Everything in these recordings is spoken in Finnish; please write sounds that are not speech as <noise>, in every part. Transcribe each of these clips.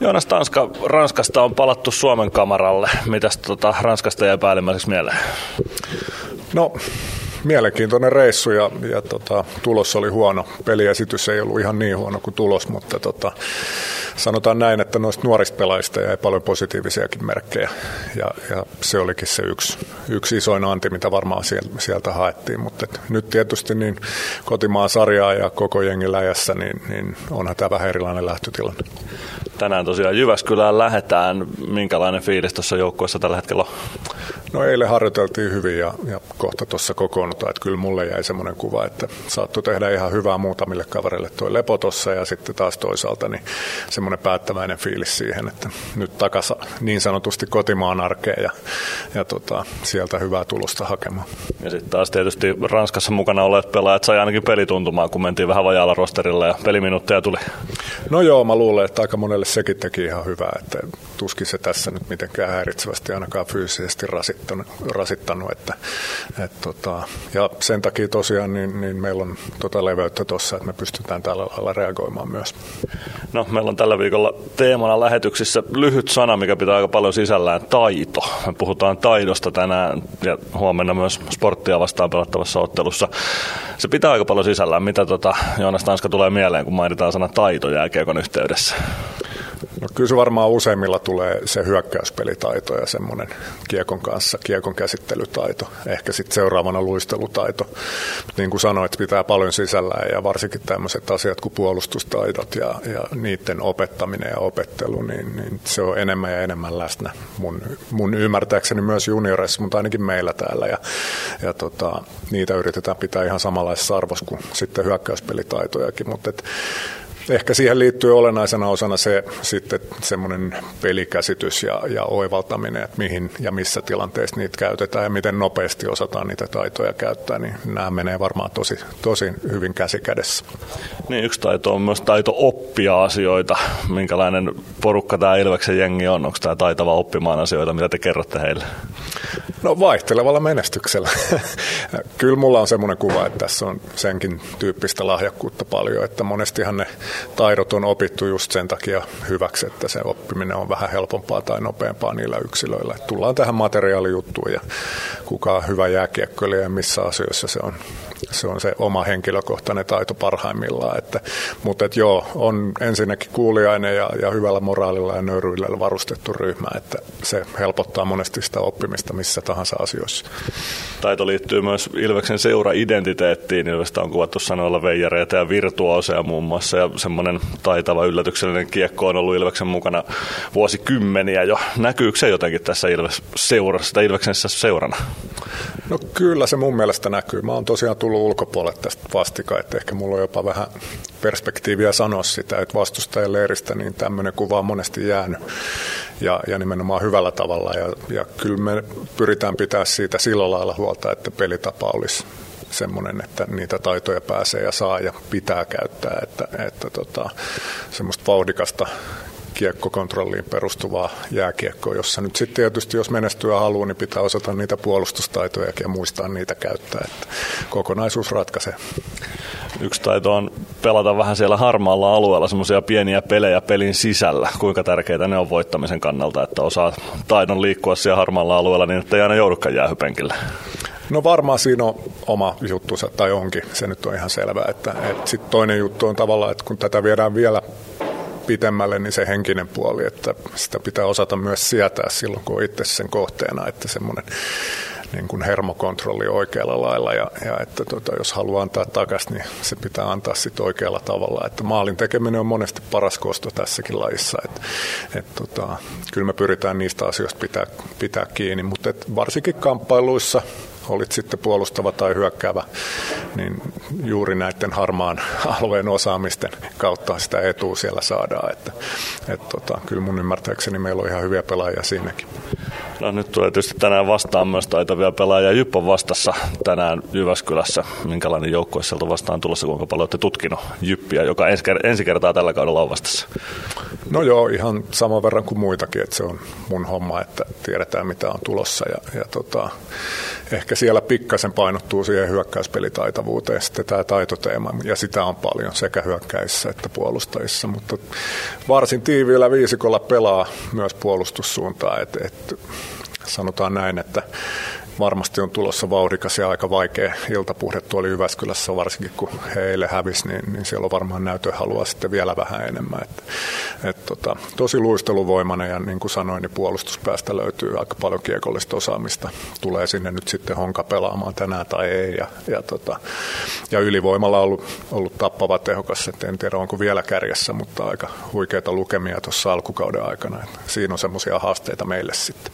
Joonas Tanska, Ranskasta on palattu Suomen kamaralle. Mitäs tota, Ranskasta jäi päällimmäiseksi mieleen? No, mielenkiintoinen reissu ja, ja tota, tulos oli huono. Peliesitys ei ollut ihan niin huono kuin tulos, mutta tota, sanotaan näin, että noista nuorista pelaajista jäi paljon positiivisiakin merkkejä. Ja, ja se olikin se yksi, yksi isoin anti, mitä varmaan sieltä haettiin. Mutta nyt tietysti niin kotimaan sarjaa ja koko jengi läjässä, niin, niin onhan tämä vähän erilainen lähtötilanne. Tänään tosiaan Jyväskylään lähetään. Minkälainen fiilis tuossa joukkueessa tällä hetkellä on? No eilen harjoiteltiin hyvin ja, ja kohta tuossa kokoonnutaan. Että kyllä mulle jäi semmoinen kuva, että saattoi tehdä ihan hyvää muutamille kavereille toi lepo tossa ja sitten taas toisaalta niin semmoinen päättäväinen fiilis siihen, että nyt takaisin niin sanotusti kotimaan arkeen ja, ja tota, sieltä hyvää tulosta hakemaan. Ja sitten taas tietysti Ranskassa mukana olleet pelaajat sai ainakin pelituntumaan, kun mentiin vähän vajaalla rosterilla ja peliminuutteja tuli. No joo, mä luulen, että aika monelle sekin teki ihan hyvää, että tuskin se tässä nyt mitenkään häiritsevästi ainakaan fyysisesti rasittanut. rasittanut että, et tota, ja sen takia tosiaan niin, niin meillä on tota leveyttä tuossa, että me pystytään tällä lailla reagoimaan myös. No, meillä on tällä viikolla teemana lähetyksissä lyhyt sana, mikä pitää aika paljon sisällään, taito. Me puhutaan taidosta tänään ja huomenna myös sporttia vastaan pelattavassa ottelussa. Se pitää aika paljon sisällään. Mitä tota, Joonas Tanska tulee mieleen, kun mainitaan sana taito jääkiekon yhteydessä? No kyllä se varmaan useimmilla tulee se hyökkäyspelitaito ja semmoinen kiekon kanssa, kiekon käsittelytaito. Ehkä sitten seuraavana luistelutaito. Niin kuin sanoit, pitää paljon sisällään ja varsinkin tämmöiset asiat kuin puolustustaidot ja, ja niiden opettaminen ja opettelu, niin, niin se on enemmän ja enemmän läsnä mun, mun ymmärtääkseni myös junioreissa, mutta ainakin meillä täällä. Ja, ja tota, niitä yritetään pitää ihan samanlaisessa arvossa kuin sitten hyökkäyspelitaitojakin, mutta et, Ehkä siihen liittyy olennaisena osana se sitten semmoinen pelikäsitys ja, ja oivaltaminen, että mihin ja missä tilanteissa niitä käytetään ja miten nopeasti osataan niitä taitoja käyttää, niin nämä menee varmaan tosi, tosi hyvin käsi kädessä. Niin, yksi taito on myös taito oppia asioita. Minkälainen porukka tämä Ilveksen jengi on? Onko tämä taitava oppimaan asioita? Mitä te kerrotte heille? No vaihtelevalla menestyksellä. <laughs> Kyllä mulla on semmoinen kuva, että tässä on senkin tyyppistä lahjakkuutta paljon, että monestihan ne taidot on opittu just sen takia hyväksi, että se oppiminen on vähän helpompaa tai nopeampaa niillä yksilöillä. Tullaan tähän materiaalijuttuun ja kuka on hyvä jääkiekkoilija ja missä asioissa se on se on se oma henkilökohtainen taito parhaimmillaan. Että, mutta et joo, on ensinnäkin kuuliainen ja, ja hyvällä moraalilla ja nöyryydellä varustettu ryhmä, että se helpottaa monesti sitä oppimista missä tahansa asioissa. Taito liittyy myös Ilveksen seura-identiteettiin. Ilvestä on kuvattu sanoilla veijareita ja virtuooseja muun muassa, ja semmoinen taitava yllätyksellinen kiekko on ollut Ilveksen mukana vuosikymmeniä jo. Näkyykö se jotenkin tässä Ilves seurassa, tai Ilveksensä seurana? No kyllä se mun mielestä näkyy. Mä oon tosiaan tullut ulkopuolelle tästä vastika, että ehkä mulla on jopa vähän perspektiiviä sanoa sitä, että vastustajan leiristä niin tämmöinen kuva on monesti jäänyt ja, ja nimenomaan hyvällä tavalla ja, ja kyllä me pyritään pitää siitä sillä lailla huolta, että pelitapa olisi semmoinen, että niitä taitoja pääsee ja saa ja pitää käyttää, että, että tota, semmoista vauhdikasta kiekkokontrolliin perustuvaa jääkiekkoa, jossa nyt sitten tietysti, jos menestyä haluaa, niin pitää osata niitä puolustustaitoja ja muistaa niitä käyttää. Että kokonaisuus ratkaisee. Yksi taito on pelata vähän siellä harmaalla alueella semmoisia pieniä pelejä pelin sisällä. Kuinka tärkeitä ne on voittamisen kannalta, että osaa taidon liikkua siellä harmaalla alueella niin, että ei aina joudukaan jäähypenkille? No varmaan siinä on oma juttunsa, tai onkin, se nyt on ihan selvää. Että, että sitten toinen juttu on tavallaan, että kun tätä viedään vielä pitemmälle, niin se henkinen puoli, että sitä pitää osata myös sietää silloin, kun on itse sen kohteena, että semmoinen niin kuin hermokontrolli oikealla lailla ja, ja että tota, jos haluaa antaa takaisin, niin se pitää antaa sitten oikealla tavalla. Että maalin tekeminen on monesti paras kosto tässäkin lajissa. Että, et, tota, kyllä me pyritään niistä asioista pitää, pitää kiinni, mutta et varsinkin kamppailuissa olit sitten puolustava tai hyökkäävä, niin juuri näiden harmaan <laughs> alueen osaamisten kautta sitä etua siellä saadaan. Että, et tota, kyllä mun ymmärtääkseni meillä on ihan hyviä pelaajia siinäkin. No nyt tulee tietysti tänään vastaan myös taitavia pelaajia. Jypp on vastassa tänään Jyväskylässä. Minkälainen joukkue sieltä vastaan tulossa, kuinka paljon olette tutkinut Jyppiä, joka ensi kertaa tällä kaudella on vastassa? No joo, ihan saman verran kuin muitakin, että se on mun homma, että tiedetään mitä on tulossa ja, ja tota, ehkä siellä pikkasen painottuu siihen hyökkäyspelitaitavuuteen sitten tämä taitoteema ja sitä on paljon sekä hyökkäissä että puolustajissa, mutta varsin tiiviillä viisikolla pelaa myös puolustussuuntaan, että et, sanotaan näin, että varmasti on tulossa vauhdikas ja aika vaikea iltapuhde tuolla Jyväskylässä, varsinkin kun he hävisi, niin, niin siellä on varmaan näytöhalua sitten vielä vähän enemmän. Et, et tota, tosi luisteluvoimainen ja niin kuin sanoin, niin puolustuspäästä löytyy aika paljon kiekollista osaamista. Tulee sinne nyt sitten Honka pelaamaan tänään tai ei. Ja, ja, tota, ja ylivoimalla on ollut, ollut tappava tehokas, että en tiedä onko vielä kärjessä, mutta aika huikeita lukemia tuossa alkukauden aikana. Et siinä on semmoisia haasteita meille sitten.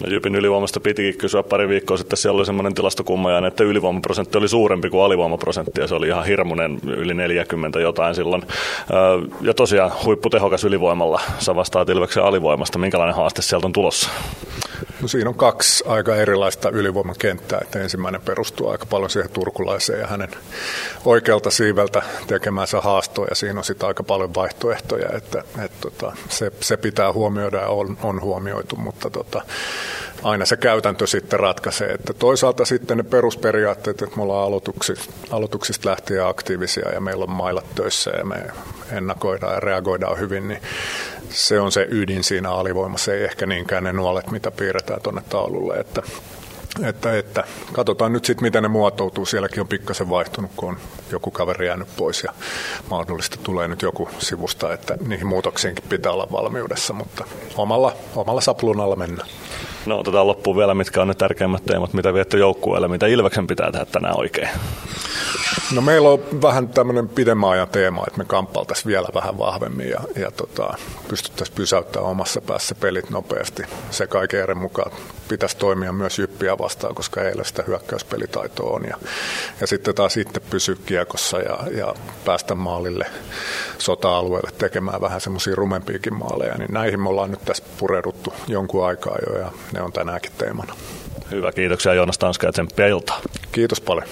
No Jypin ylivoimasta pitikin kysyä pari viikkoa sitten. Siellä oli semmoinen tilastokummajainen, että ylivoimaprosentti oli suurempi kuin alivoimaprosentti ja se oli ihan hirmuinen yli 40 jotain silloin. Ja tosiaan huipputehokas ylivoimalla. Sä vastaat Ilveksen alivoimasta. Minkälainen haaste sieltä on tulossa? No siinä on kaksi aika erilaista ylivoimakenttää. Että ensimmäinen perustuu aika paljon siihen turkulaiseen ja hänen oikealta siiveltä tekemänsä haastoon ja siinä on sitten aika paljon vaihtoehtoja, että, että tota, se, se, pitää huomioida ja on, on huomioitu, mutta tota, aina se käytäntö sitten ratkaisee. Että toisaalta sitten ne perusperiaatteet, että me ollaan aloituksista, aloituksista lähtien aktiivisia ja meillä on mailat töissä ja me ennakoidaan ja reagoidaan hyvin, niin se on se ydin siinä alivoimassa, ei ehkä niinkään ne nuolet, mitä piirretään tuonne taululle. Että että, että katsotaan nyt sitten, miten ne muotoutuu. Sielläkin on pikkasen vaihtunut, kun on joku kaveri jäänyt pois ja mahdollisesti tulee nyt joku sivusta, että niihin muutoksiinkin pitää olla valmiudessa, mutta omalla, omalla saplunalla mennään. No otetaan loppuun vielä, mitkä on ne tärkeimmät teemat, mitä viette joukkueelle, mitä Ilveksen pitää tehdä tänään oikein. No meillä on vähän tämmöinen pidemmän ajan teema, että me kamppailtaisiin vielä vähän vahvemmin ja, ja tota, pystyttäisiin pysäyttämään omassa päässä pelit nopeasti. Se kaiken eri mukaan pitäisi toimia myös jyppiä vastaan, koska eilen sitä hyökkäyspelitaitoa on. Ja, ja sitten taas itse pysyä kiekossa ja, ja päästä maalille sota-alueelle tekemään vähän semmoisia rumempiakin maaleja. Niin näihin me ollaan nyt tässä pureuduttu jonkun aikaa jo ja ne on tänäänkin teemana. Hyvä, kiitoksia Joonas Tanska ja. Kiitos paljon.